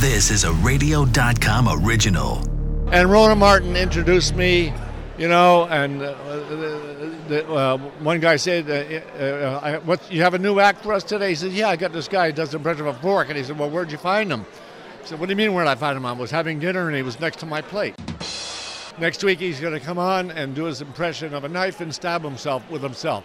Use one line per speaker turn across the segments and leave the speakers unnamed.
This is a radio.com original.
And Rowan & Martin introduced me, you know, and uh, the, the, uh, one guy said, uh, uh, I, "What? You have a new act for us today?" He said, "Yeah, I got this guy who does the impression of a fork." And he said, "Well, where'd you find him?" I said, "What do you mean where'd I find him? I was having dinner and he was next to my plate." Next week he's going to come on and do his impression of a knife and stab himself with himself.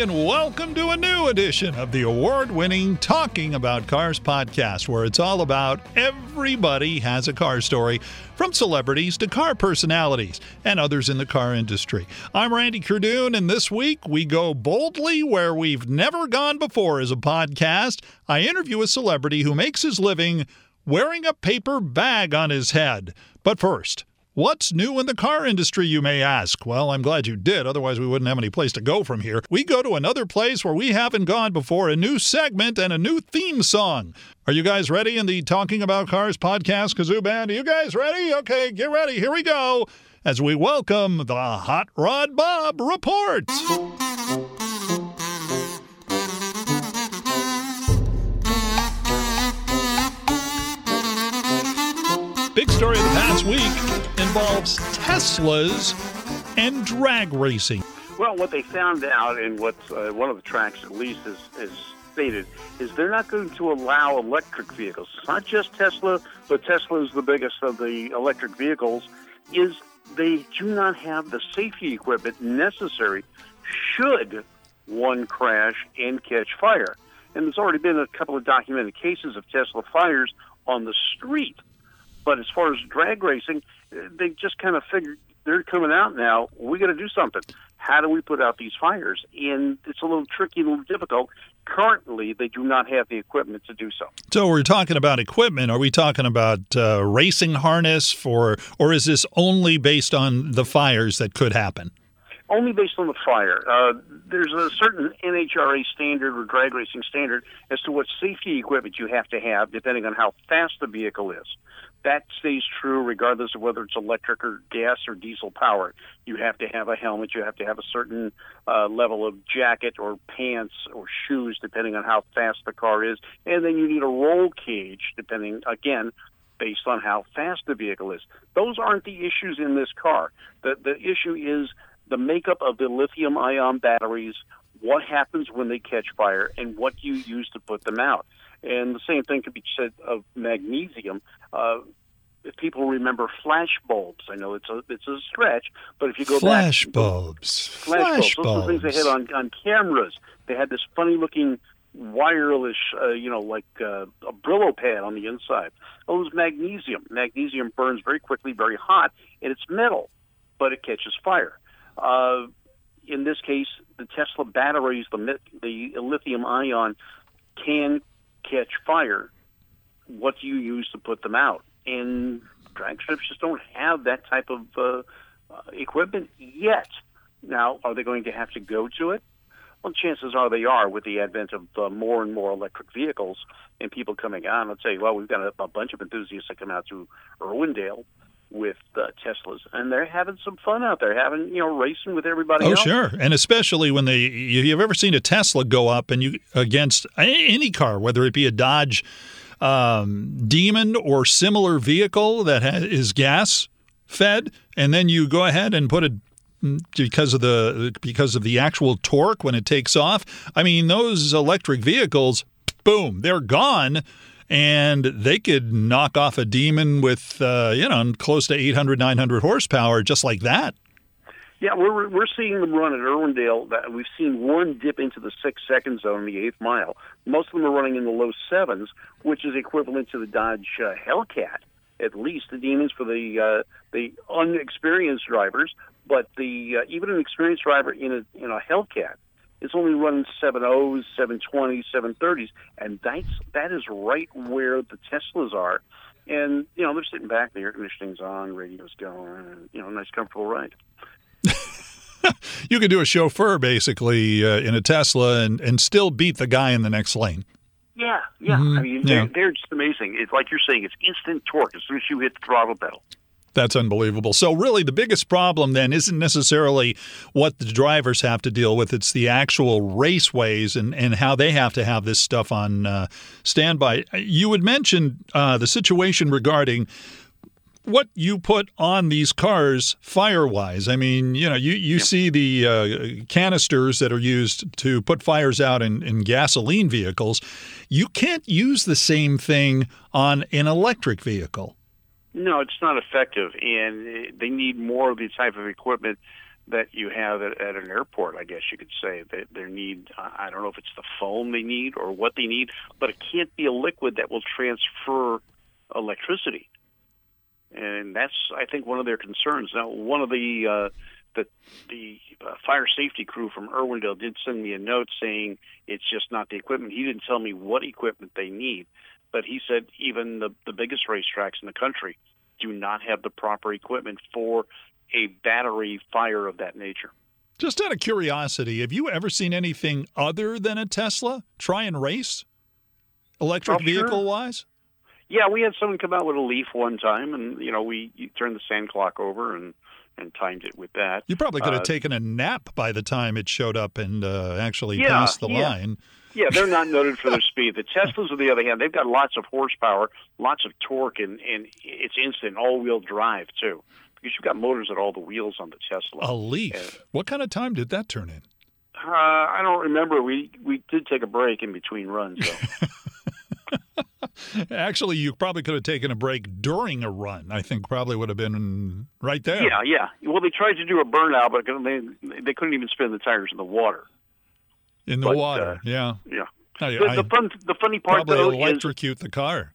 And welcome to a new edition of the award winning Talking About Cars podcast, where it's all about everybody has a car story, from celebrities to car personalities and others in the car industry. I'm Randy Cardoon, and this week we go boldly where we've never gone before as a podcast. I interview a celebrity who makes his living wearing a paper bag on his head. But first, What's new in the car industry, you may ask? Well, I'm glad you did, otherwise, we wouldn't have any place to go from here. We go to another place where we haven't gone before a new segment and a new theme song. Are you guys ready in the Talking About Cars podcast, Kazoo Band? Are you guys ready? Okay, get ready. Here we go as we welcome the Hot Rod Bob Report. Involves Teslas and drag racing.
Well, what they found out, and what uh, one of the tracks at least has, has stated, is they're not going to allow electric vehicles. It's not just Tesla, but Tesla is the biggest of the electric vehicles. Is they do not have the safety equipment necessary should one crash and catch fire. And there's already been a couple of documented cases of Tesla fires on the street. But as far as drag racing, they just kind of figured they're coming out now. We got to do something. How do we put out these fires? And it's a little tricky, a little difficult. Currently, they do not have the equipment to do so.
So we're talking about equipment. Are we talking about uh, racing harness for, or is this only based on the fires that could happen?
Only based on the fire. Uh, there's a certain NHRA standard or drag racing standard as to what safety equipment you have to have, depending on how fast the vehicle is that stays true regardless of whether it's electric or gas or diesel powered. You have to have a helmet. You have to have a certain uh, level of jacket or pants or shoes, depending on how fast the car is. And then you need a roll cage, depending, again, based on how fast the vehicle is. Those aren't the issues in this car. The, the issue is the makeup of the lithium ion batteries, what happens when they catch fire, and what you use to put them out. And the same thing could be said of magnesium. Uh, if people remember flash bulbs, I know it's a it's a stretch, but if you go back
flash
back,
bulbs,
flash,
flash
bulbs, those are things they had on on cameras. They had this funny looking wireless, uh, you know, like uh, a Brillo pad on the inside. Oh, it was magnesium. Magnesium burns very quickly, very hot, and it's metal, but it catches fire. Uh, in this case, the Tesla batteries, the the lithium ion, can catch fire, what do you use to put them out? And drag strips just don't have that type of uh, uh, equipment yet. Now, are they going to have to go to it? Well, chances are they are with the advent of uh, more and more electric vehicles and people coming on. Let's say, well, we've got a, a bunch of enthusiasts that come out to Irwindale with uh, Teslas, and they're having some fun out there, having you know racing with everybody.
Oh,
else.
sure, and especially when they you've ever seen a Tesla go up and you against any car, whether it be a Dodge um, Demon or similar vehicle that has, is gas fed, and then you go ahead and put it because of the because of the actual torque when it takes off. I mean, those electric vehicles, boom, they're gone and they could knock off a demon with uh, you know close to 800 900 horsepower just like that.
Yeah we're we're seeing them run at irwindale. We've seen one dip into the six second zone in the eighth mile. Most of them are running in the low sevens which is equivalent to the dodge uh, hellcat. At least the demons for the uh, the unexperienced drivers but the uh, even an experienced driver in a in a hellcat it's only running 7.0s, 720s, 730s, and that's that is right where the Teslas are. And you know they're sitting back, the air conditioning's on, radio's going, and you know, nice comfortable ride.
you could do a chauffeur basically uh, in a Tesla and, and still beat the guy in the next lane.
Yeah, yeah. Mm-hmm. I mean, they're, yeah. they're just amazing. It's like you're saying, it's instant torque as soon as you hit the throttle pedal.
That's unbelievable. So, really, the biggest problem then isn't necessarily what the drivers have to deal with, it's the actual raceways and, and how they have to have this stuff on uh, standby. You had mentioned uh, the situation regarding what you put on these cars fire-wise. I mean, you know, you, you yep. see the uh, canisters that are used to put fires out in, in gasoline vehicles. You can't use the same thing on an electric vehicle.
No, it's not effective, and they need more of the type of equipment that you have at, at an airport. I guess you could say that they need. I don't know if it's the foam they need or what they need, but it can't be a liquid that will transfer electricity, and that's I think one of their concerns. Now, one of the uh, the the uh, fire safety crew from Irwindale did send me a note saying it's just not the equipment. He didn't tell me what equipment they need, but he said even the the biggest racetracks in the country do not have the proper equipment for a battery fire of that nature.
Just out of curiosity, have you ever seen anything other than a Tesla try and race, electric oh, vehicle wise?
Yeah, we had someone come out with a Leaf one time, and you know we turned the sand clock over and and timed it with that.
You probably could have uh, taken a nap by the time it showed up and uh, actually
yeah,
passed the
yeah.
line.
Yeah, they're not noted for their speed. The Teslas, on the other hand, they've got lots of horsepower, lots of torque, and, and it's instant all-wheel drive too, because you've got motors at all the wheels on the Tesla.
A Leaf. And, what kind of time did that turn in?
Uh, I don't remember. We we did take a break in between runs.
Actually, you probably could have taken a break during a run. I think probably would have been right there.
Yeah, yeah. Well, they tried to do a burnout, but they they couldn't even spin the tires in the water
in the
but,
water.
Uh,
yeah,
yeah. I, the, the, fun, the funny part
probably
though
electrocute
is,
the car.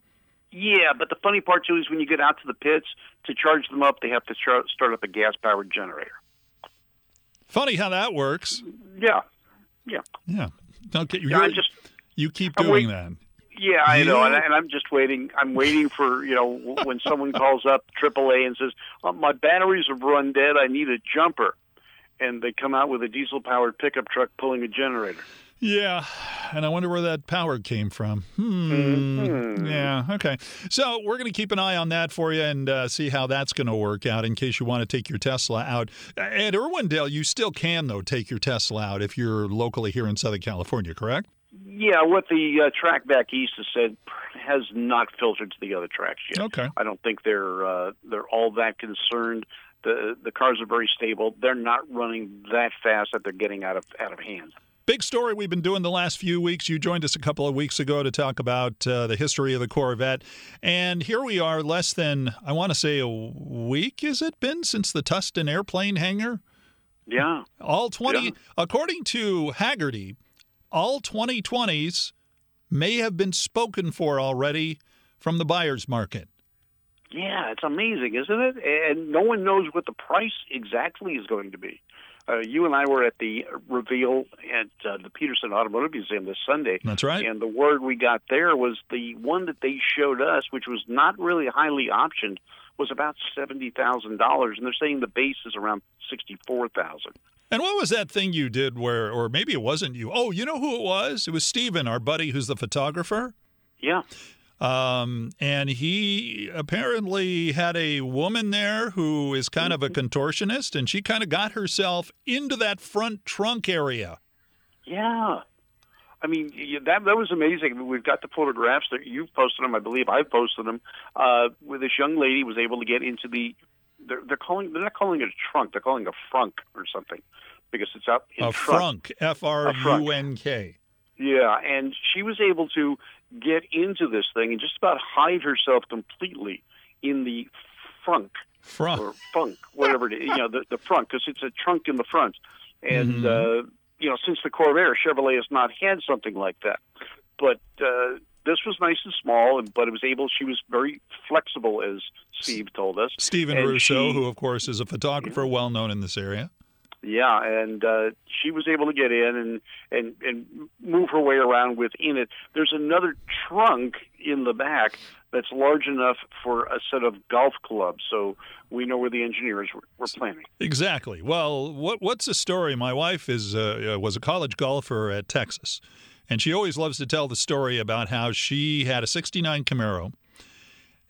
Yeah, but the funny part too is when you get out to the pits to charge them up, they have to char- start up a gas-powered generator.
Funny how that works.
Yeah, yeah,
yeah. Okay,
yeah, just
you keep doing that.
Yeah, I know, and, I, and I'm just waiting. I'm waiting for you know when someone calls up AAA and says, oh, "My batteries have run dead. I need a jumper." and they come out with a diesel powered pickup truck pulling a generator.
Yeah, and I wonder where that power came from. Hmm.
Mm-hmm.
Yeah. Okay. So we're going to keep an eye on that for you and uh, see how that's going to work out in case you want to take your Tesla out. At Irwindale, you still can though take your Tesla out if you're locally here in Southern California, correct?
Yeah, what the uh, track back east has said has not filtered to the other tracks yet.
Okay.
I don't think they're uh, they're all that concerned the the cars are very stable. They're not running that fast that they're getting out of out of hand.
Big story we've been doing the last few weeks. You joined us a couple of weeks ago to talk about uh, the history of the Corvette. And here we are, less than, I want to say, a week, has it been since the Tustin airplane hangar?
Yeah.
All 20,
yeah.
according to Hagerty, all 2020s may have been spoken for already from the buyer's market.
Yeah, it's amazing, isn't it? And no one knows what the price exactly is going to be. Uh, you and I were at the reveal at uh, the Petersen Automotive Museum this Sunday.
That's right.
And the word we got there was the one that they showed us, which was not really highly optioned, was about seventy thousand dollars, and they're saying the base is around sixty-four thousand.
And what was that thing you did where, or maybe it wasn't you? Oh, you know who it was? It was Steven, our buddy who's the photographer.
Yeah.
Um, and he apparently had a woman there who is kind of a mm-hmm. contortionist, and she kind of got herself into that front trunk area.
Yeah. I mean, that that was amazing. We've got the photographs that you've posted them. I believe I've posted them. Uh, where this young lady was able to get into the. They're, they're calling. They're not calling it a trunk. They're calling it a frunk or something, because it's up in
a frunk. F R U N K.
Yeah, and she was able to get into this thing and just about hide herself completely in the frunk,
Frunk.
or funk, whatever it is, you know, the, the front, because it's a trunk in the front. And, mm-hmm. uh, you know, since the Corvair, Chevrolet has not had something like that. But uh, this was nice and small, but it was able, she was very flexible, as Steve told us.
Stephen
and
Russo,
she,
who, of course, is a photographer well known in this area.
Yeah, and uh, she was able to get in and, and and move her way around within it. There's another trunk in the back that's large enough for a set of golf clubs. So we know where the engineers were, were planning.
Exactly. Well, what what's the story? My wife is uh, uh, was a college golfer at Texas, and she always loves to tell the story about how she had a '69 Camaro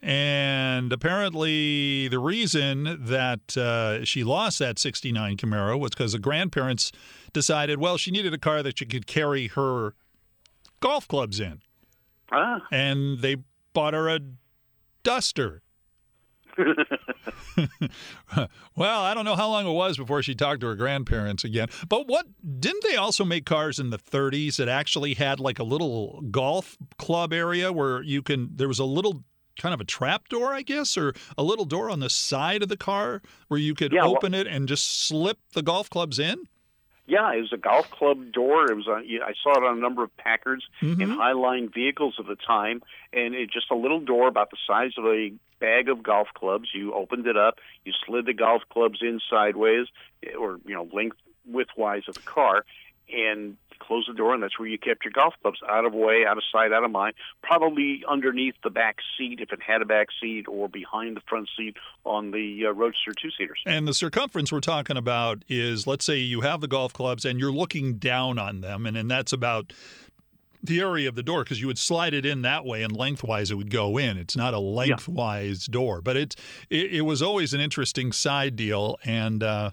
And apparently, the reason that uh, she lost that 69 Camaro was because the grandparents decided, well, she needed a car that she could carry her golf clubs in.
Ah.
And they bought her a Duster. well, I don't know how long it was before she talked to her grandparents again. But what didn't they also make cars in the 30s that actually had like a little golf club area where you can there was a little kind of a trap door, I guess, or a little door on the side of the car where you could
Yeah, well-
open it and just slip the golf clubs in?
Yeah, it was a golf club door. It was on, yeah, I saw it on a number of Packards
Mm-hmm.
and Highline vehicles of the time, and it just a little door about the size of a bag of golf clubs. You opened it up, you slid the golf clubs in sideways, or you know length widthwise of the car, and closed the door, and that's where you kept your golf clubs out of way, out of sight, out of mind. Probably underneath the back seat if it had a back seat, or behind the front seat on the uh, Roadster two seaters.
And the circumference we're talking about is let's say you have the golf clubs and you're looking down on them, and, and that's about the area of the door because you would slide it in that way and lengthwise it would go in. It's not a lengthwise door, but it's it, it was always an interesting side deal, and uh,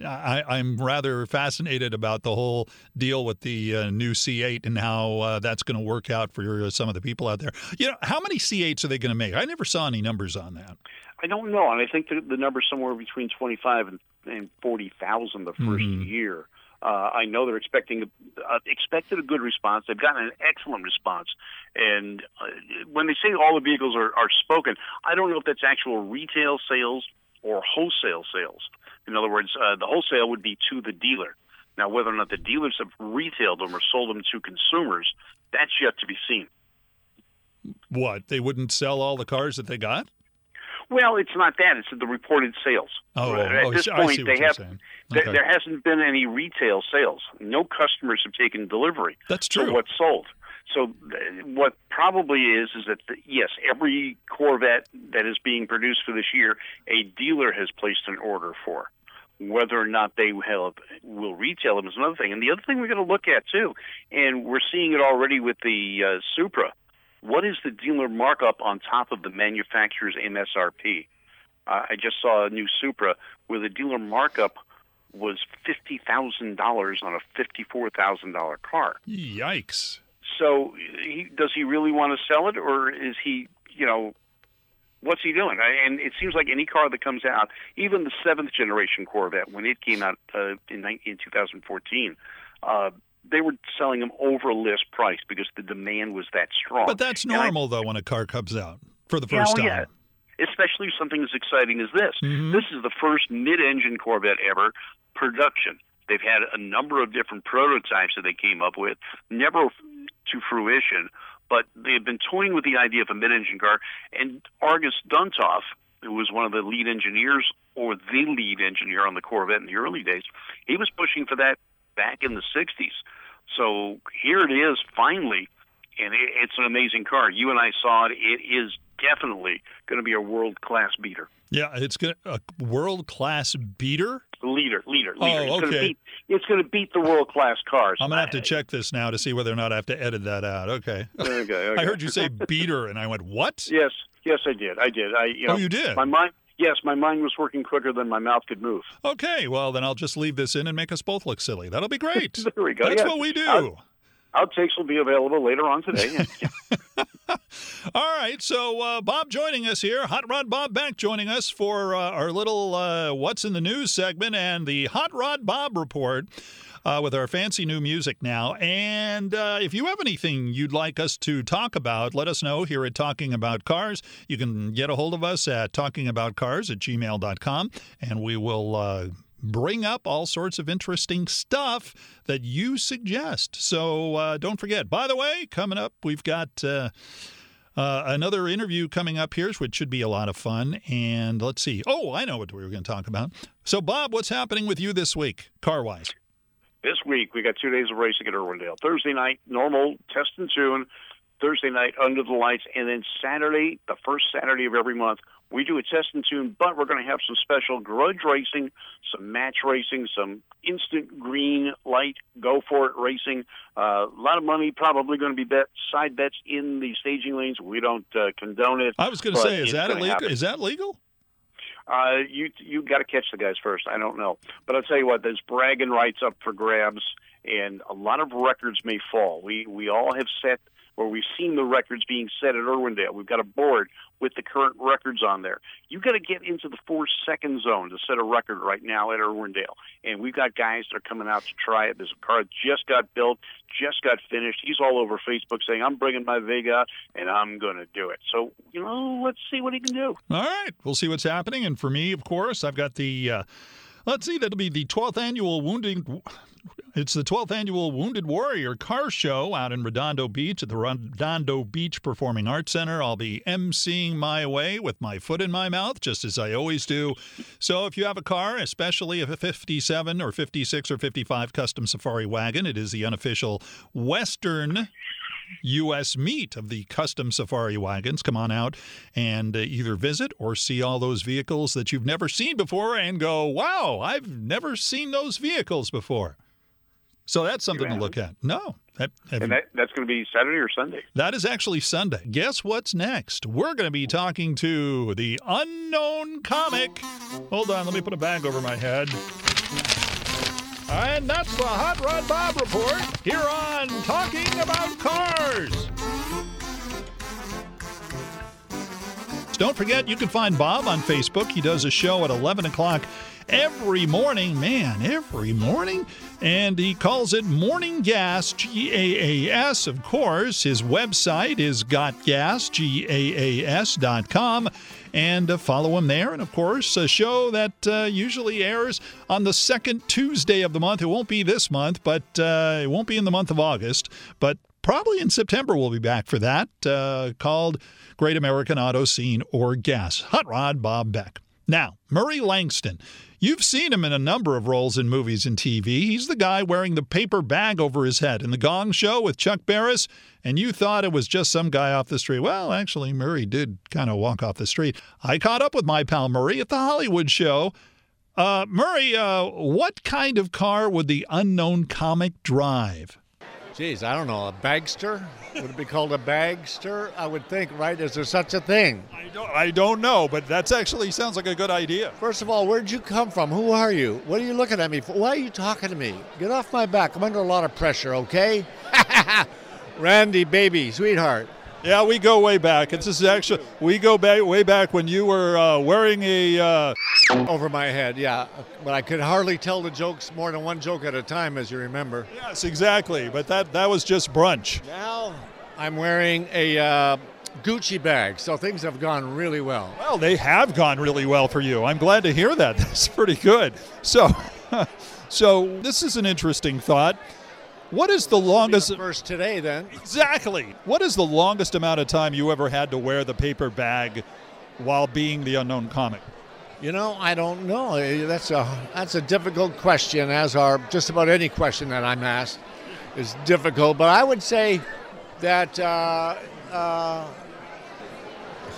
I, I'm rather fascinated about the whole deal with the uh, new C8 and how uh, that's going to work out for uh, some of the people out there. You know, how many C8s are they going to make? I never saw any numbers on that.
I don't know, and I think the, the number's somewhere between twenty-five and, and forty thousand the 1st year. Uh, I know they're expecting uh, expected a good response. They've gotten an excellent response, and uh, when they say all the vehicles are, are spoken, I don't know if that's actual retail sales or wholesale sales. In other words, uh, the wholesale would be to the dealer. Now, whether or not the dealers have retailed them or sold them to consumers, that's yet to be seen.
What? They wouldn't sell all the cars that they got?
Well, it's not that; it's the reported sales.
Oh,
at
oh,
this
I
point, they have
saying.
there, there hasn't been any retail sales. No customers have taken delivery.
That's true.
what's sold? So th- what probably is is that the, yes, every Corvette that is being produced for this year, a dealer has placed an order for. Whether or not they will will retail them is another thing. And the other thing we're going to look at too, and we're seeing it already with the uh, Supra. What is the dealer markup on top of the manufacturer's MSRP? Uh, I just saw a new Supra where the dealer markup was fifty thousand dollars on a fifty-four thousand dollar car.
Yikes.
So, he, does he really want to sell it, or is he, you know, what's he doing? And it seems like any car that comes out, even the seventh generation Corvette, when it came out uh, in, nine- in 2014, uh, they were selling them over list price because the demand was that strong.
But that's
And I-
normal, though, when a car comes out for the first
oh,
time.
yeah. Especially something as exciting as this.
Mhm.
This is the first mid-engine Corvette ever production. They've had a number of different prototypes that they came up with, never to fruition, but they've been toying with the idea of a mid-engine car. And Argus Duntoff, who was one of the lead engineers or the lead engineer on the Corvette in the early days, he was pushing for that back in the 60s. So here it is, finally, and it, it's an amazing car. You and I saw it. It is definitely going to be a world class beater.
Yeah, it's gonna, a world class beater.
Leader, leader, leader.
Oh,
it's Gonna
okay.
beat, it's going to beat the world class cars.
I'm gonna have to check this now to see whether or not I have to edit that out. Okay.
Okay, okay.
I heard you say beater, and I went, "What?"
Yes, yes, I did. I did. I, you oh, know,
Oh, you did?
My mind. Yes, my mind was working quicker than my mouth could move.
Okay, well then I'll just leave this in and make us both look silly. That'll be great.
There we go.
That's what we do.
Out- Outtakes will be available later on today.
All right, so uh, Bob joining us here, Hot Rod Bob back joining us for uh, our little uh, What's in the News segment and the Hot Rod Bob report. Uh, with our fancy new music now. And uh, if you have anything you'd like us to talk about, let us know here at Talking About Cars. You can get a hold of us at talkingaboutcars at gmail.com, and we will uh, bring up all sorts of interesting stuff that you suggest. So uh, don't forget. By the way, coming up, we've got. Uh, another interview coming up here, which should be a lot of fun. And let's see. Oh, I know what we were going to talk about. So, Bob, what's happening with you this week, car wise?
this week we got two days of racing at Irwindale. Thursday night, normal test and tune. Thursday night under the lights, and then Saturday, the first Saturday of every month, we do a test and tune, but we're going to have some special grudge racing, some match racing, some instant green light, go for it racing. Uh, a lot of money probably going to be bet side bets in the staging lanes. We don't uh, condone it.
I was going to say, is that illegal? Happen. Is that legal?
Uh, you you got to catch the guys first. I don't know, but I'll tell you what. There's bragging rights up for grabs, and a lot of records may fall. We we all have set or we've seen the records being set at Irwindale. We've got a board with the current records on there. You've got to get into the four second zone to set a record right now at Irwindale. And we've got guys that are coming out to try it. This car just got built, just got finished. He's all over Facebook saying, I'm bringing my Vega and I'm going to do it. So, you know, let's see what he can do.
All right. We'll see what's happening. And for me, of course, I've got the. Uh, let's see, that'll be the 12th annual Wounding it's the 12th annual Wounded Warrior Car Show out in Redondo Beach at the Redondo Beach Performing Arts Center. I'll be emceeing my way with my foot in my mouth, just as I always do. So if you have a car, especially a 57 or 56 or 55 Custom Safari wagon, it is the unofficial Western U.S. meet of the custom safari wagons. Come on out and uh, either visit or see all those vehicles that you've never seen before and go, wow, I've never seen those vehicles before. So that's something to look at. No.
That, and that, that's going to be Saturday or Sunday?
That is actually Sunday. Guess what's next? We're going to be talking to the unknown comic. Hold on, let me put a bag over my head. And that's the Hot Rod Bob Report here on Talking About Cars. Don't forget, you can find Bob on Facebook. He does a show at 11 o'clock every morning. Man, every morning. And he calls it Morning Gas, G A A S, of course. His website is gotgas, G A A S.com. And uh, follow him there. And of course, a show that uh, usually airs on the second Tuesday of the month. It won't be this month, but uh, it won't be in the month of August. But probably in September we'll be back for that, uh, called Great American Auto Scene or Gas. Hot Rod Bob Beck. Now, Murray Langston. You've seen him in a number of roles in movies and TV. He's the guy wearing the paper bag over his head in The Gong Show with Chuck Barris, and you thought it was just some guy off the street. Well, actually, Murray did kind of walk off the street. I caught up with my pal Murray at the Hollywood Show. Uh, Murray, uh, what kind of car would the unknown comic drive?
Geez, I don't know. A bagster? Would it be called a bagster? I would think, right? Is there such a thing?
I don't, I don't know, but that's actually sounds like a good idea.
First of all, where'd you come from? Who are you? What are you looking at me for? Why are you talking to me? Get off my back. I'm under a lot of pressure, okay? Randy, baby, sweetheart.
Yeah, we go way back. This is actually we go back way back when you were uh, wearing a uh...
over my head. Yeah, but I could hardly tell the jokes more than one joke at a time, as you remember.
Yes, exactly. But that that was just brunch.
Now I'm wearing a. Uh, Gucci bag, so things have gone really well.
Well, they have gone really well for you. I'm glad to hear that. That's pretty good. So, so this is an interesting thought. What is the longest
the first today then?
Exactly. What is the longest amount of time you ever had to wear the paper bag while being the unknown comic?
You know, I don't know. That's a that's a difficult question, as are just about any question that I'm asked is difficult. But I would say that. Uh, uh,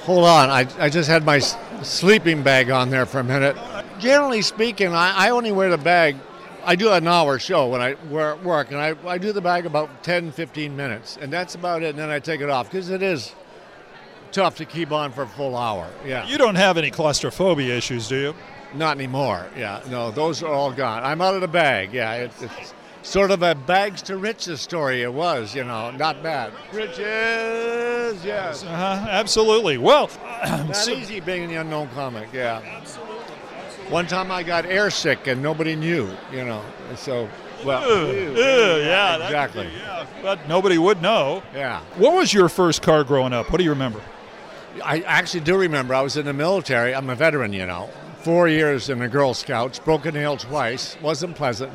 hold on, I, I just had my sleeping bag on there for a minute. Generally speaking, I, I only wear the bag I do an hour show when I work, and I, I do the bag about 10, 15 minutes, and that's about it. And then I take it off because it is tough to keep on for a full hour. Yeah.
You don't have any claustrophobia issues, do you?
Not anymore. Yeah. No, those are all gone. I'm out of the bag. Yeah. It, it's sort of a bags to riches story. It was, you know, not bad. Riches. Yes.
Uh-huh, absolutely. Well,
not so, easy being in the unknown comic. Yeah. Absolutely. One time I got airsick and nobody knew, you know. So, well,
ew, ew, ew, yeah,
exactly.
yeah, but nobody would know.
Yeah.
What was your first car growing up? What do you remember?
I actually do remember. I was in the military. I'm a veteran, you know. Four years in the Girl Scouts, broken nail twice. Wasn't pleasant.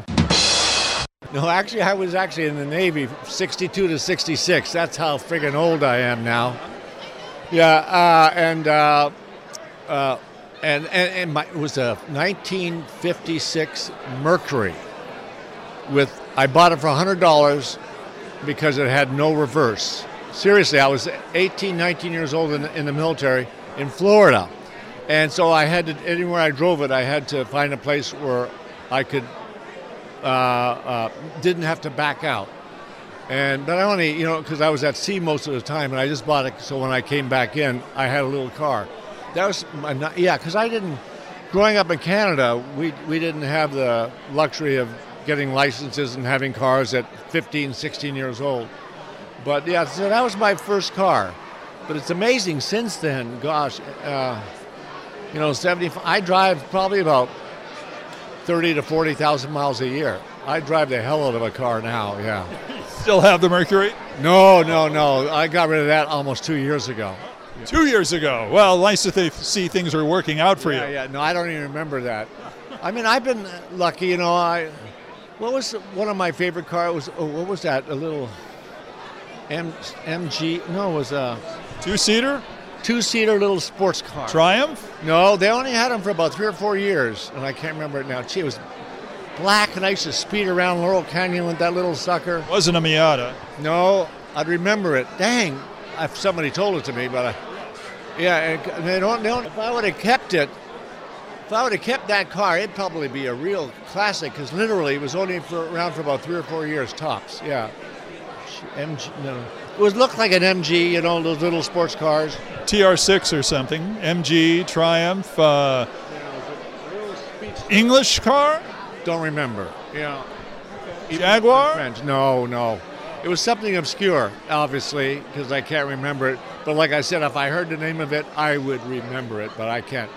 No, actually, I was actually in the Navy, 62 to 66. That's how friggin' old I am now. Yeah, uh, and uh, uh, and, and, and my, it was a 1956 Mercury. With I bought it for hundred dollars because it had no reverse. seriously, I was 18, 19 years old in, in the military in Florida. And so I had to, anywhere I drove it, I had to find a place where I could, uh, uh, didn't have to back out. And, but I only, you know, because I was at sea most of the time and I just bought it so when I came back in, I had a little car. That was, my, yeah, because I didn't, growing up in Canada, we, we didn't have the luxury of getting licenses and having cars at 15, 16 years old. But yeah, so that was my first car. But it's amazing since then, gosh, uh, you know, 70, I drive probably about 30 to 40,000 miles a year. I drive the hell out of a car now, yeah.
Still have the Mercury?
No, no, no. I got rid of that almost two years ago.
Two years ago. Well, nice to th- see things are working out for
yeah,
you.
Yeah, no, I don't even remember that. I mean, I've been uh, lucky, you know. I what was one of my favorite cars? Was oh, what was that? A little M, MG? No, it was a
Two seater?
two-seater little sports car.
Triumph?
No, they only had them for about three or four years, and I can't remember it now. Gee, it was black, and I used to speed around Laurel Canyon with that little sucker.
Wasn't a Miata.
No, I'd remember it. Dang, if somebody told it to me, but I, yeah, and they don't, they don't. If I would have kept it, if I would have kept that car, it'd probably be a real classic because literally it was only for, around for about three or four years tops. Yeah, MG. No, it was looked like an MG, you know, those little sports cars.
TR6 or something. MG, Triumph, uh, English car?
Don't remember. Yeah.
Jaguar?
French. No, no. It was something obscure, obviously, because I can't remember it. But like I said, if I heard the name of it, I would remember it, but I can't.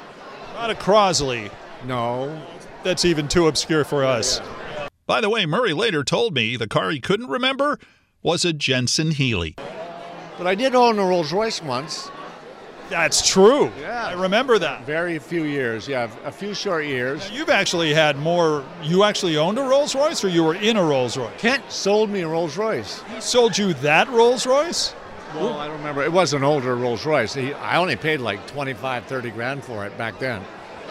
Not a Crosley.
No.
That's even too obscure for us. By the way, Murray later told me the car he couldn't remember was a Jensen Healey.
But I did own a Rolls Royce once.
That's true.
Yeah.
I remember that.
Very few years, yeah, a few short years.
You've actually had more. You actually owned a Rolls Royce, or you were in a Rolls Royce?
Kent sold me a Rolls Royce.
He sold you that Rolls Royce?
Well, I don't remember. It was an older Rolls Royce. He, I only paid like 25, 30 grand for it back then.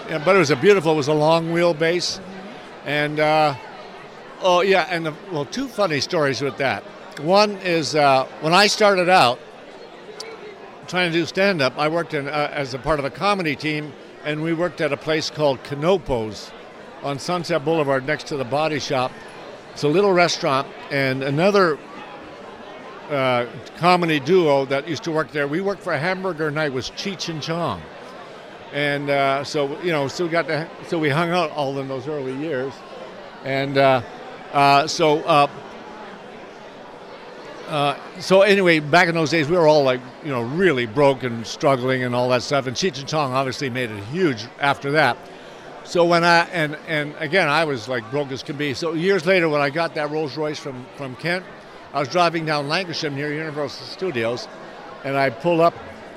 Yeah, but it was a beautiful, it was a long wheelbase. And, uh, oh, yeah, and the, well, two funny stories with that. One is uh, when I started out trying to do stand up, I worked in, uh, as a part of a comedy team, and we worked at a place called Canopos on Sunset Boulevard next to the body shop. It's a little restaurant, and another uh, comedy duo that used to work there. We worked for a hamburger night was Cheech and Chong, and uh, so you know, so we got to, so we hung out all in those early years, and uh, uh, so. Uh, so anyway, back in those days, we were all like, you know, really broke and struggling and all that stuff. And Cheech and Chong obviously made it huge after that. So when I and and again, I was like broke as can be. So years later, when I got that Rolls Royce from from Kent, I was driving down Lankershim near Universal Studios, and I pull up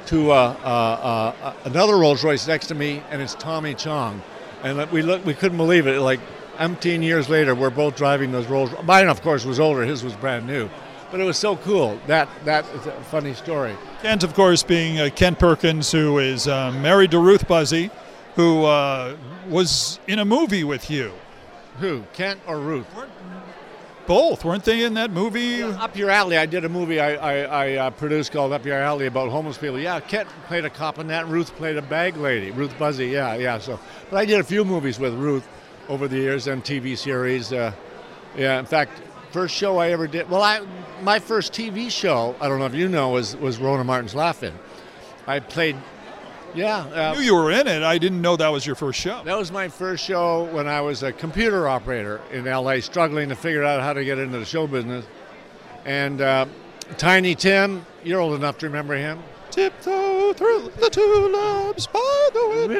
to uh, uh, uh, another Rolls Royce next to me, and it's Tommy Chong, and we look, we couldn't believe it. Like, umpteen years later, we're both driving those Rolls. Mine, of course, was older. His was brand new, but it was so cool. That that is a funny story.
Kent, of course, being uh, Kent Perkins, who is uh, married to Ruth Buzzi, who uh, was in a movie with you.
Who, Kent or Ruth?
Both, weren't they in that movie?
Up Your Alley. I did a movie I, I, I uh, produced called Up Your Alley about homeless people. Yeah, Kent played a cop in that. And Ruth played a bag lady. Ruth Buzzi. Yeah, yeah. So, but I did a few movies with Ruth over the years and TV series. Uh, yeah, in fact, first show I ever did. Well, I my first TV show. I don't know if you know was was Rowan & Martin's Laugh-In. I played. Yeah,
I
uh,
knew you were in it. I didn't know that was your first show.
that was my first show when I was a computer operator in LA, struggling to figure out how to get into the show business. And uh, Tiny Tim, you're old enough to remember him.
Tiptoe through the tulips by the window.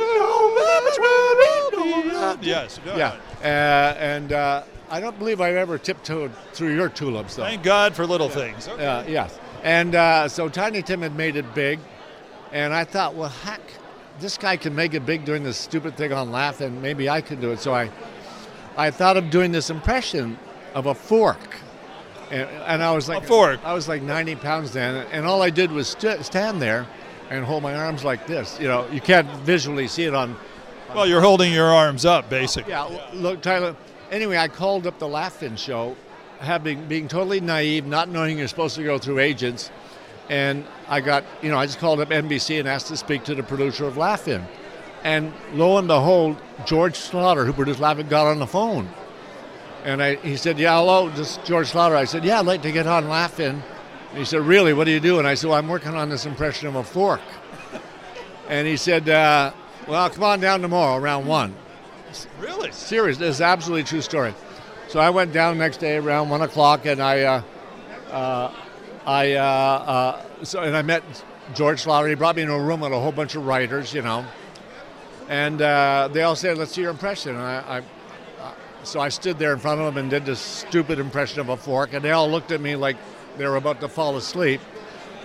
Yes.
Yeah, uh, and uh, I don't believe I've ever tiptoed through your tulips, though.
Thank God for little things. Okay.
Uh, yes. And uh, so Tiny Tim had made it big, and I thought, well, heck, this guy can make it big doing this stupid thing on Laugh, and maybe I can do it. So I, I thought of doing this impression of a fork, and, and I was like,
fork.
I was like 90 pounds then, and all I did was st- stand there and hold my arms like this. You know, you can't visually see it on.
Well, you're holding your arms up, basically.
Yeah, look, Tyler. Anyway, I called up the Laugh-In show, having being totally naive, not knowing you're supposed to go through agents, And I got, you know, I just called up NBC and asked to speak to the producer of Laugh-In. And lo and behold, George Schlatter, who produced Laugh-In, got on the phone. And I, he said, yeah, hello, this George Schlatter. I said, yeah, I'd like to get on Laugh-In. He said, really, what do you do? And I said, well, I'm working on this impression of a fork. and he said, uh, well, come on down tomorrow around 1.
Really?
Serious. This is absolutely true story. So I went down next day around 1 o'clock and I, uh, uh, I, uh, uh, so, and I met George Schlatter. He brought me into a room with a whole bunch of writers, you know. And uh, they all said, let's see your impression. And I, I so I stood there in front of them and did this stupid impression of a fork, and they all looked at me like they were about to fall asleep.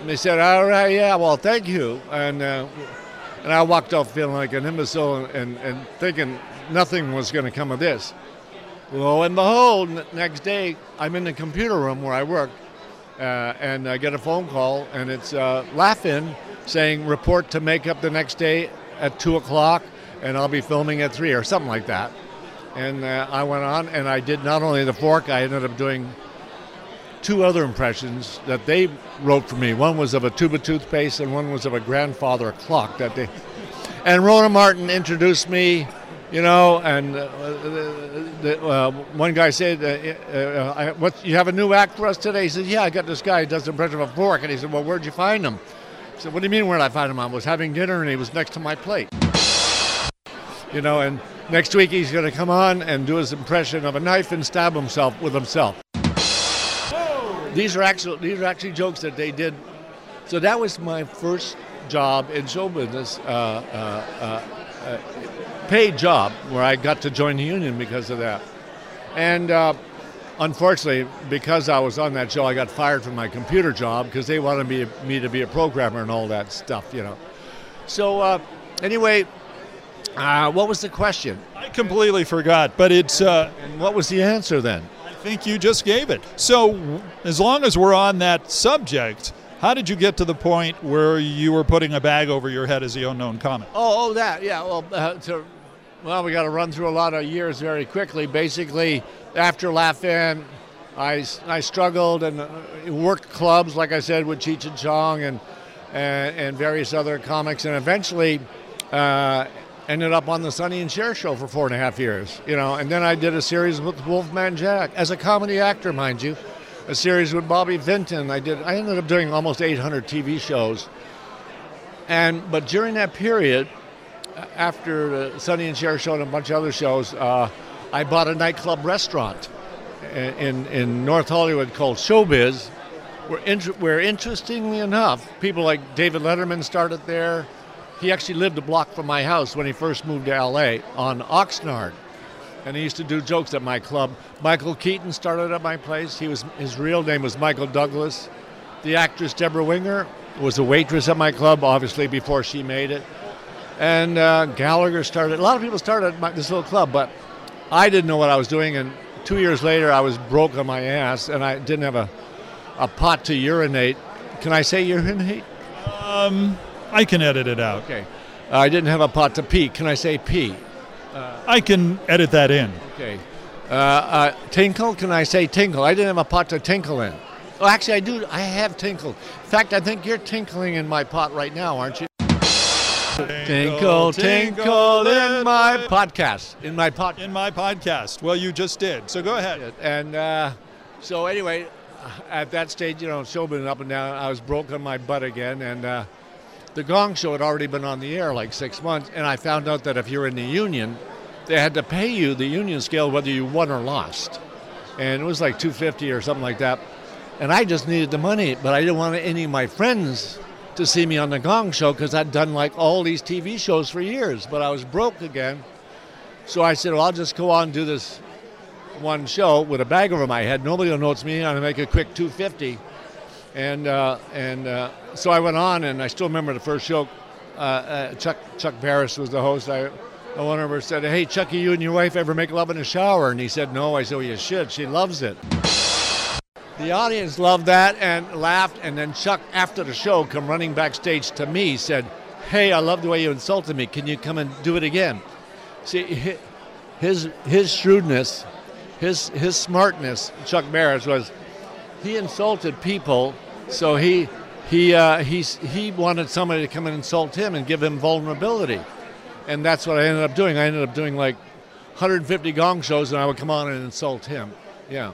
And they said, "All right, yeah, well, thank you." And uh, and I walked off feeling like an imbecile and, and, and thinking nothing was going to come of this. Lo and behold, next day I'm in the computer room where I work, uh, and I get a phone call, and it's uh, saying report to makeup the next day at two o'clock, and I'll be filming at three or something like that. And uh, I went on and I did not only the fork, I ended up doing two other impressions that they wrote for me. One was of a tube of toothpaste and one was of a grandfather clock that they. And Rowan & Martin introduced me, you know, and uh, the, uh, one guy said, uh, uh, "What? You have a new act for us today?" He said, "Yeah, I got this guy who does the impression of a fork." And he said, "Well, where'd you find him?" I said, "What do you mean where'd I find him? I was having dinner and he was next to my plate." You know, and next week he's going to come on and do his impression of a knife and stab himself with himself. These are actually these are actually jokes that they did. So that was my first job in show business, uh, paid job where I got to join the union because of that. And uh, unfortunately, because I was on that show, I got fired from my computer job because they wanted me, me to be a programmer and all that stuff, you know. So uh, anyway, uh, what was the question?
I completely forgot, but it's. Uh,
And what was the answer then?
I think you just gave it. So, as long as we're on that subject, how did you get to the point where you were putting a bag over your head as the unknown comic?
Oh, oh, that, yeah. Well, uh, to, well, we got to run through a lot of years very quickly. Basically, after Laugh-In, I, I struggled and uh, worked clubs, like I said, with Cheech and Chong and, and, and various other comics, and eventually uh, ended up on the Sonny and Cher show for four and a half years. You know, and then I did a series with Wolfman Jack as a comedy actor, mind you. A series with Bobby Vinton. I did. I ended up doing almost 800 TV shows. And but during that period, after the Sonny and Cher show and a bunch of other shows, uh, I bought a nightclub restaurant in, in North Hollywood called Showbiz, where, inter- where interestingly enough, people like David Letterman started there. He actually lived a block from my house when he first moved to LA on Oxnard. And he used to do jokes at my club. Michael Keaton started at my place. He was his real name was Michael Douglas. The actress Debra Winger was a waitress at my club, obviously before she made it. And uh, Gallagher started. A lot of people started my, this little club, but I didn't know what I was doing. And two years later, I was broke on my ass, and I didn't have a, a pot to urinate. Can I say urinate?
Um, I can edit it out.
Okay. I didn't have a pot to pee. Can I say pee?
I can edit that in.
Okay. Uh, uh, tinkle? Can I say tinkle? I didn't have a pot to tinkle in. Oh, actually, I do. I have tinkled. In fact, I think you're tinkling in my pot right now, aren't you? Tinkle, tinkle in my podcast. In my pot.
in my podcast. Well, you just did. So go ahead.
And uh, so, anyway, at that stage, you know, show been up and down. I was broke on my butt again, and uh, the Gong Show had already been on the air like six months. And I found out that if you're in the union, they had to pay you the union scale whether you won or lost, and it was like 250 or something like that. And I just needed the money, but I didn't want any of my friends to see me on the Gong Show because I'd done like all these TV shows for years, but I was broke again. So I said, well, I'll just go on and do this one show with a bag over my head. Nobody will know it's me. I'm gonna make a quick 250. And uh, and uh, so I went on, and I still remember the first show. Uh, uh, Chuck Chuck Barris was the host. I, I one of her said, "Hey, Chucky, you and your wife ever make love in the shower?" And he said, "No." I said, "Well, you should. She loves it." The audience loved that and laughed. And then Chuck, after the show, come running backstage to me, said, "Hey, I love the way you insulted me. Can you come and do it again?" See, his his shrewdness, his his smartness, Chuck Barris was he insulted people, so he he uh, he wanted somebody to come and insult him and give him vulnerability, and that's what I ended up doing. I ended up doing like 150 gong shows, and I would come on and insult him. Yeah,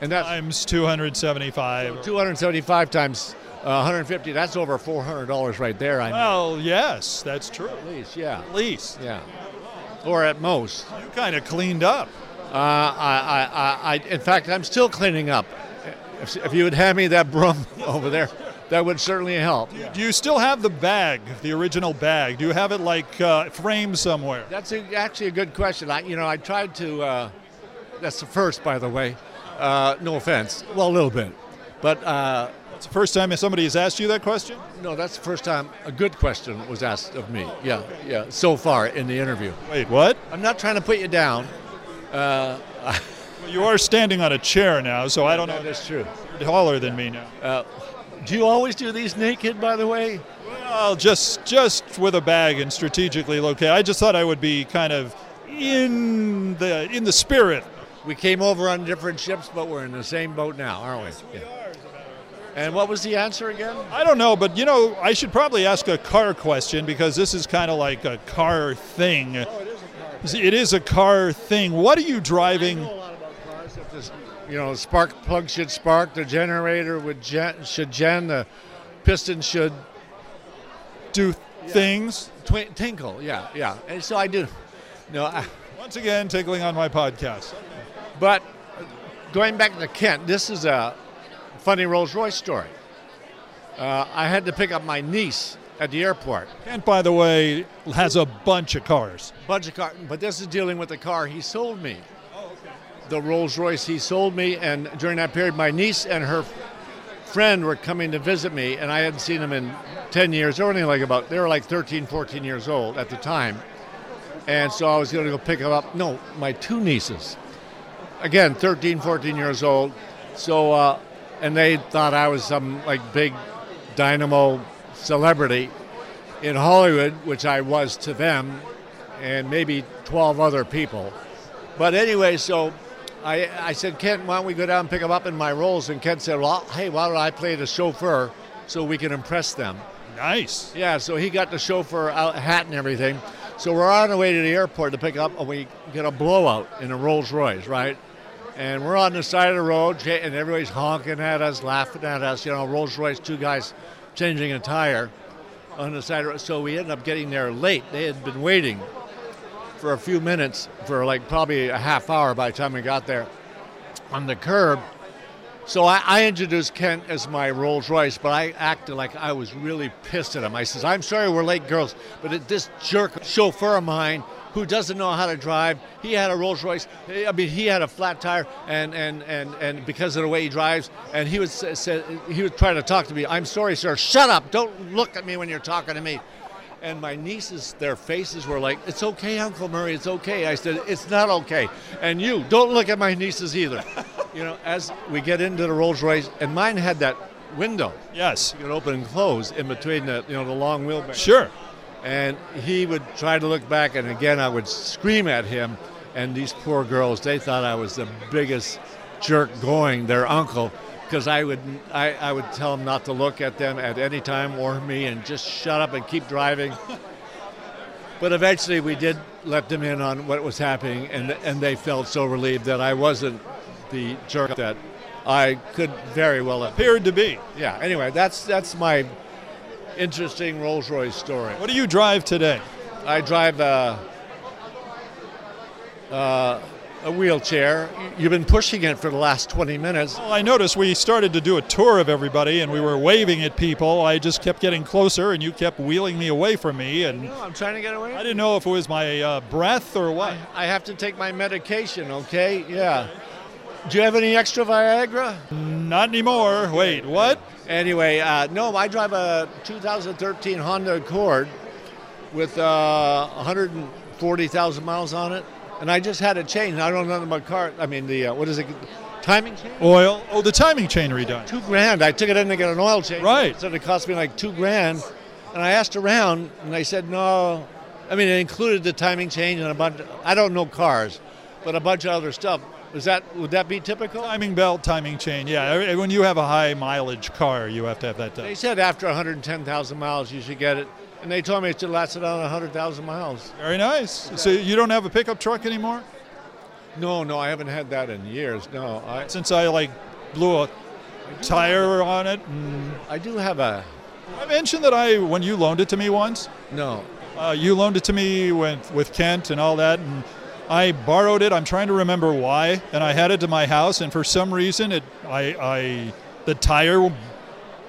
and that's
Times 275.
275 times uh, 150. That's over 400 dollars right there. I know.
Yes, that's true.
At least, yeah,
At least.
yeah, or at most.
You kind of cleaned up.
Uh, I, I, I, I, in fact, I'm still cleaning up. If, if you would hand me that broom over there, that would certainly help.
Do you still have the bag, the original bag? Do you have it like uh, framed somewhere?
That's a, actually a good question. I, you know, I tried to. Uh, that's the first, by the way. Uh, no offense. Well, a little bit, but uh,
It's the first time somebody has asked you that question?
no, that's the first time a good question was asked of me. Yeah, yeah. So far in the interview,
Wait, what?
I'm not trying to put you down. Uh,
Well, you are standing on a chair now, so I don't know.
that is true.
You're taller than me now.
Uh, do you always do these naked, by the way?
Well, just just with a bag and strategically located. I just thought I would be kind of in the in the spirit.
We came over on different ships, but we're in the same boat now, aren't we? Yeah. And what was the answer again?
I don't know, but you know, I should probably ask a car question because this is kind of like a car thing. Oh, It is a car thing. It is a car thing. What are you driving?
a lot about cars. If you know, spark plug should spark, the generator would gen, should gen, the piston should
Do things?
twi- tinkle. Yeah, yeah. And so I do. No,
Once again, tickling on my podcast.
but going back to Kent, this is a funny Rolls Royce story. Uh, I had to pick up my niece at the airport.
Kent, by the way, has a bunch of cars.
bunch of car, but this is dealing with the car he sold me. The Rolls Royce he sold me, and during that period, my niece and her friend were coming to visit me, and I hadn't seen them in 10 years. Were only like about, they were like 13, 14 years old at the time. And so I was going to go pick them up. No, my two nieces. Again, 13, 14 years old. So, uh, and they thought I was some like big dynamo celebrity in Hollywood, which I was to them, and maybe 12 other people. But anyway, so I, I said, Kent, why don't we go down and pick them up in my Rolls? And Kent said, well, hey, why don't I play the chauffeur so we can impress them?
Nice.
Yeah, so he got the chauffeur out, hat and everything. So we're on our way to the airport to pick up, and we get a blowout in a Rolls Royce, right? And we're on the side of the road, and everybody's honking at us, laughing at us. You know, Rolls Royce, two guys changing a tire on the side of the road. So we ended up getting there late. They had been waiting for a few minutes, for like probably a half hour by the time we got there on the curb. So I, I introduced Kent as my Rolls Royce, but I acted like I was really pissed at him. I says, "I'm sorry, we're late, girls, but this jerk chauffeur of mine who doesn't know how to drive, he had a Rolls Royce. I mean, he had a flat tire, and and and and because of the way he drives, and he was said he was trying to talk to me. I'm sorry, sir. Shut up! Don't look at me when you're talking to me." And my nieces, their faces were like, "It's okay, Uncle Murray. It's okay." I said, "It's not okay." And you, don't look at my nieces either. you know, as we get into the Rolls Royce, and mine had that window
Yes.
you could open and close in between the you know the long wheelbase.
Sure.
And he would try to look back, and again I would scream at him. And these poor girls, they thought I was the biggest jerk going. Their uncle, because I would I, I would tell them not to look at them at any time or me, and just shut up and keep driving. But eventually, we did let them in on what was happening, and and they felt so relieved that I wasn't the jerk that I could very well have.
Appeared to be.
Yeah. Anyway, that's that's my interesting Rolls Royce story.
What do you drive today?
I drive a, uh, a wheelchair. You've been pushing it for the last 20 minutes.
Well, I noticed we started to do a tour of everybody and we were waving at people. I just kept getting closer and you kept wheeling me away from me. And
No, I'm trying to get away.
I didn't know if it was my uh, breath or what.
I have to take my medication. Okay. Yeah. Do you have any extra Viagra?
Not anymore. Wait, what?
Anyway, uh, no, I drive a 2013 Honda Accord with uh, 140,000 miles on it, and I just had it changed. I don't know nothing about car. I mean, the uh, what is it? Timing chain?
Oil. Oh, the timing chain redone.
Two grand. I took it in to get an oil change.
Right.
So it cost me like two grand, and I asked around, and they said no. I mean, it included the timing change and a bunch. I don't know cars, but a bunch of other stuff. Is that would that be typical?
Timing belt, timing chain. Yeah, when you have a high mileage car, you have to have that done.
They said after 110,000 miles you should get it, and they told me it should last around 100,000 miles.
Very nice. So you don't have a pickup truck anymore?
No, no, I haven't had that in years. No, I
Since I like blew a tire on it.
I do have a
I mentioned that I when you loaned it to me once.
no.
Uh, you loaned it to me with, with Kent and all that, and I borrowed it. I'm trying to remember why, and I had it to my house, and for some reason, it I, I the tire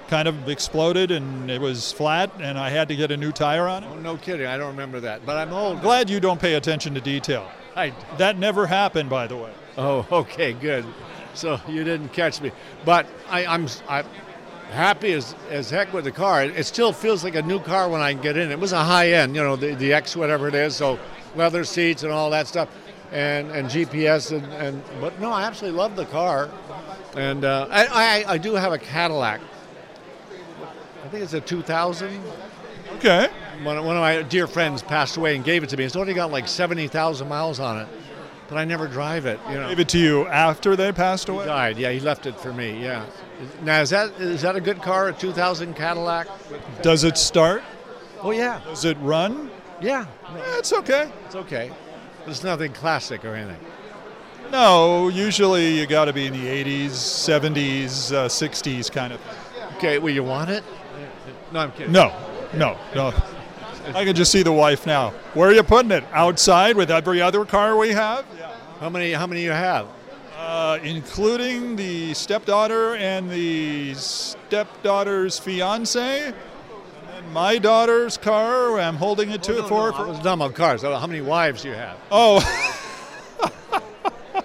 kind of exploded and it was flat, and I had to get a new tire on it.
Oh, no kidding. I don't remember that, but I'm old.
Glad you don't pay attention to detail.
I,
That never happened, by the way.
oh, okay, good. So you didn't catch me, but I, I'm I'm happy as, as heck with the car. It, it still feels like a new car when I get in. It was a high end, you know, the, the X whatever it is. So leather seats and all that stuff, and and GPS and, and but no, I absolutely love the car, and uh, I, I I do have a Cadillac. I think it's a 2000.
Okay.
One, one of my dear friends passed away and gave it to me. It's only got like 70,000 miles on it, but I never drive it. You know,
Gave it to you after they passed
he
away.
died. Yeah, he left it for me. Yeah. Now is that is that a good car? A 2000 Cadillac?
Does it start?
Oh yeah,
Does it run?
yeah.
Eh, It's okay.
It's okay. It's nothing classic or anything.
No, usually you got to be in the 80s, 70s, uh, 60s kind of.
Okay, well you want it? No, I'm kidding.
No, no, no. I can just see the wife now. Where are you putting it? Outside with every other car we have?
How many? How many you have?
Uh, including the stepdaughter and the stepdaughter's fiance. And my daughter's car, I'm holding it to
Oh, no,
for.
no, I was dumb on cars. How many wives you have?
Oh.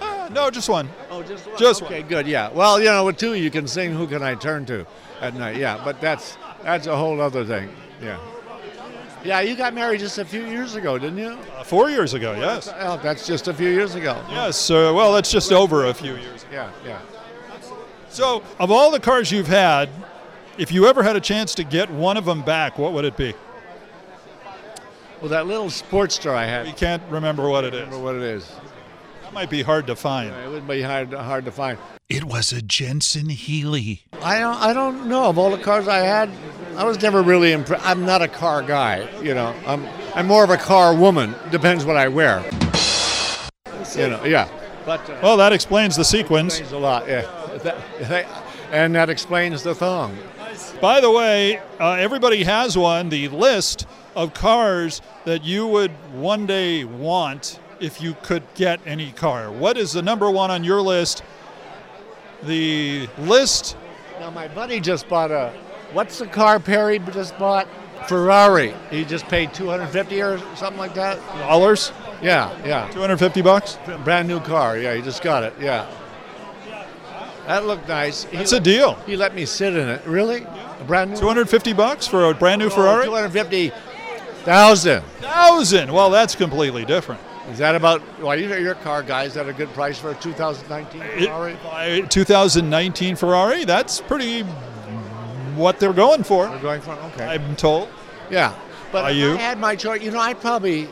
no, just one.
Oh, just one.
Just
okay, good. Yeah. Well, you know, with two, you can sing "Who Can I Turn To" at night. Yeah, but that's that's a whole other thing. Yeah. Yeah, you got married just a few years ago, didn't you?
Uh, four years ago, yes.
Oh, that's just a few years ago.
Yes, uh, well, that's just over a few years.
Yeah, yeah.
So, of all the cars you've had, if you ever had a chance to get one of them back, what would it be?
Well, that little Sportster I had.
We can't remember what it is.
remember what it is.
That might be hard to find.
It would be hard hard to find.
It was a Jensen Healey.
I don't I don't know of all the cars I had. I was never really impressed. I'm not a car guy, you know. I'm I'm more of a car woman. Depends what I wear. You know, yeah. But uh,
Well, that explains the sequence.
explains a lot. Yeah. That- and that explains the thong.
By the way, uh, everybody has one. The list of cars that you would one day want if you could get any car. What is the number one on your list? The list.
Now my buddy just bought a. What's the car Perry just bought? Ferrari. He just paid 250 or something like that.
Dollars,
Yeah, yeah.
250 bucks.
Brand new car. Yeah, he just got it. Yeah. That looked nice.
It's a deal.
he let me sit in it. Really? A brand new
250 bucks for a brand new
Oh,
Ferrari?
250,000.
Thousand. Well, that's completely different.
Is that about? Well, you're your car guy. Is that a good price for a 2019 Ferrari?
I- 2019 Ferrari. That's pretty what they're going for.
We're going for okay.
I'm told.
yeah, but
Are
if
you?
I had my choice. You know, I'd probably,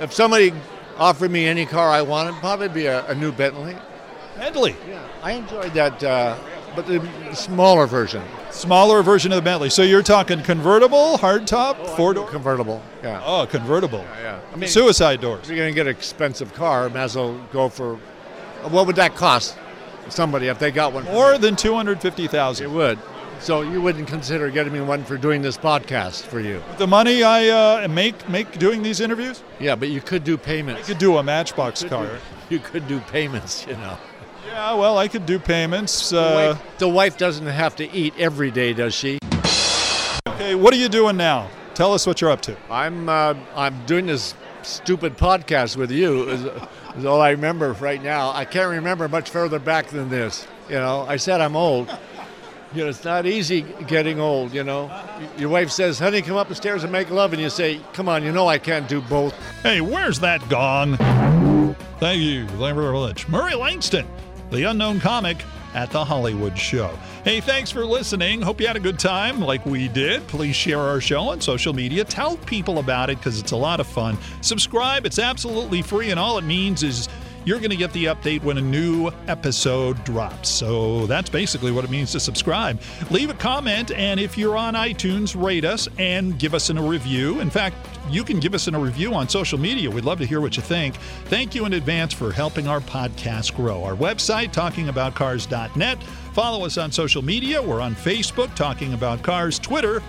if somebody offered me any car I wanted, probably be a, a new Bentley.
Bentley,
Yeah, I enjoyed that, uh, but the smaller version,
smaller version of the Bentley. So you're talking convertible, hardtop, four door.
convertible. Yeah,
Oh, convertible.
yeah. I mean,
Suicide doors.
if you're going to get an expensive car, might as well go for. What would that cost somebody if they got one?
More than two hundred fifty thousand.
It would. So you wouldn't consider getting me one for doing this podcast for you?
The money I uh, make make doing these interviews,
Yeah, but you could do payments.
I could do a Matchbox car.
You could do payments, you know.
Yeah, well, I could do payments.
The
Uh,
wife- the wife doesn't have to eat every day, does she?
okay, what are you doing now? Tell us what you're up to.
I'm uh, I'm doing this stupid podcast with you. Is, is all I remember right now. I can't remember much further back than this. You know, I said I'm old. You know, it's not easy getting old. You know, your wife says, "Honey, come up the stairs and make love," and you say, "Come on, you know I can't do both."
Hey, where's that gong? Thank you. Thank you very much. Murray Langston, the unknown comic, at the Hollywood Show. Hey, thanks for listening. Hope you had a good time like we did. Please share our show on social media. Tell people about it because it's a lot of fun. Subscribe, it's absolutely free, and all it means is you're going to get the update when a new episode drops. So that's basically what it means to subscribe. Leave a comment, and if you're on iTunes, rate us and give us a review. In fact, you can give us a review on social media. We'd love to hear what you think. Thank you in advance for helping our podcast grow. Our website, talkingaboutcars.net. Follow us on social media. We're on Facebook, Talking About Cars, Twitter,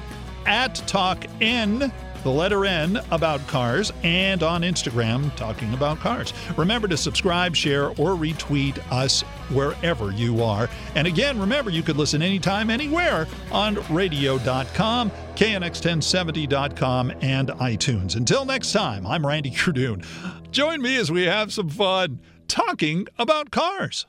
at TalkN the letter N about cars, and on Instagram talking about cars. Remember to subscribe, share, or retweet us wherever you are. And again, remember you could listen anytime, anywhere on radio.com, knx1070.com, and iTunes. Until next time, I'm Randy Cardoon. Join me as we have some fun talking about cars.